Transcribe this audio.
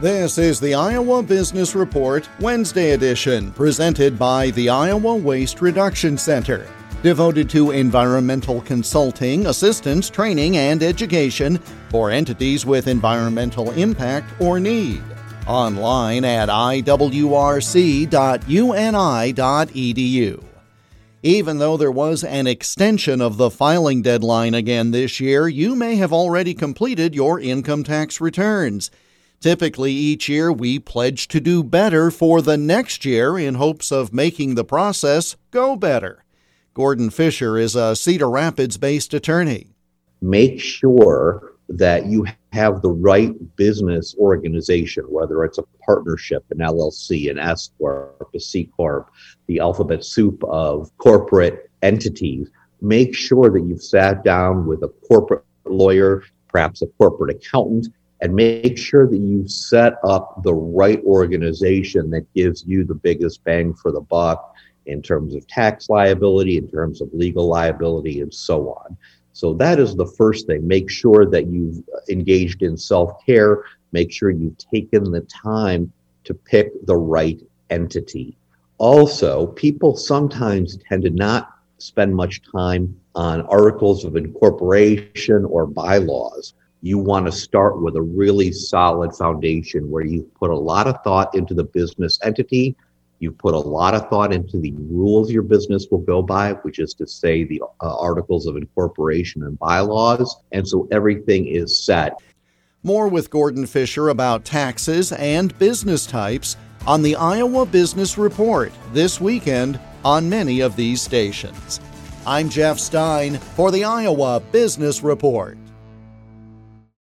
This is the Iowa Business Report, Wednesday edition, presented by the Iowa Waste Reduction Center, devoted to environmental consulting, assistance, training, and education for entities with environmental impact or need. Online at iwrc.uni.edu. Even though there was an extension of the filing deadline again this year, you may have already completed your income tax returns. Typically, each year we pledge to do better for the next year in hopes of making the process go better. Gordon Fisher is a Cedar Rapids based attorney. Make sure that you have the right business organization, whether it's a partnership, an LLC, an S Corp, a C Corp, the alphabet soup of corporate entities. Make sure that you've sat down with a corporate lawyer, perhaps a corporate accountant, and make sure that you set up the right organization that gives you the biggest bang for the buck in terms of tax liability, in terms of legal liability, and so on. So that is the first thing. Make sure that you've engaged in self care. Make sure you've taken the time to pick the right entity. Also, people sometimes tend to not spend much time on articles of incorporation or bylaws you want to start with a really solid foundation where you put a lot of thought into the business entity. You put a lot of thought into the rules your business will go by, which is to say the uh, articles of incorporation and bylaws. And so everything is set. More with Gordon Fisher about taxes and business types on the Iowa Business Report this weekend on many of these stations. I'm Jeff Stein for the Iowa Business Report.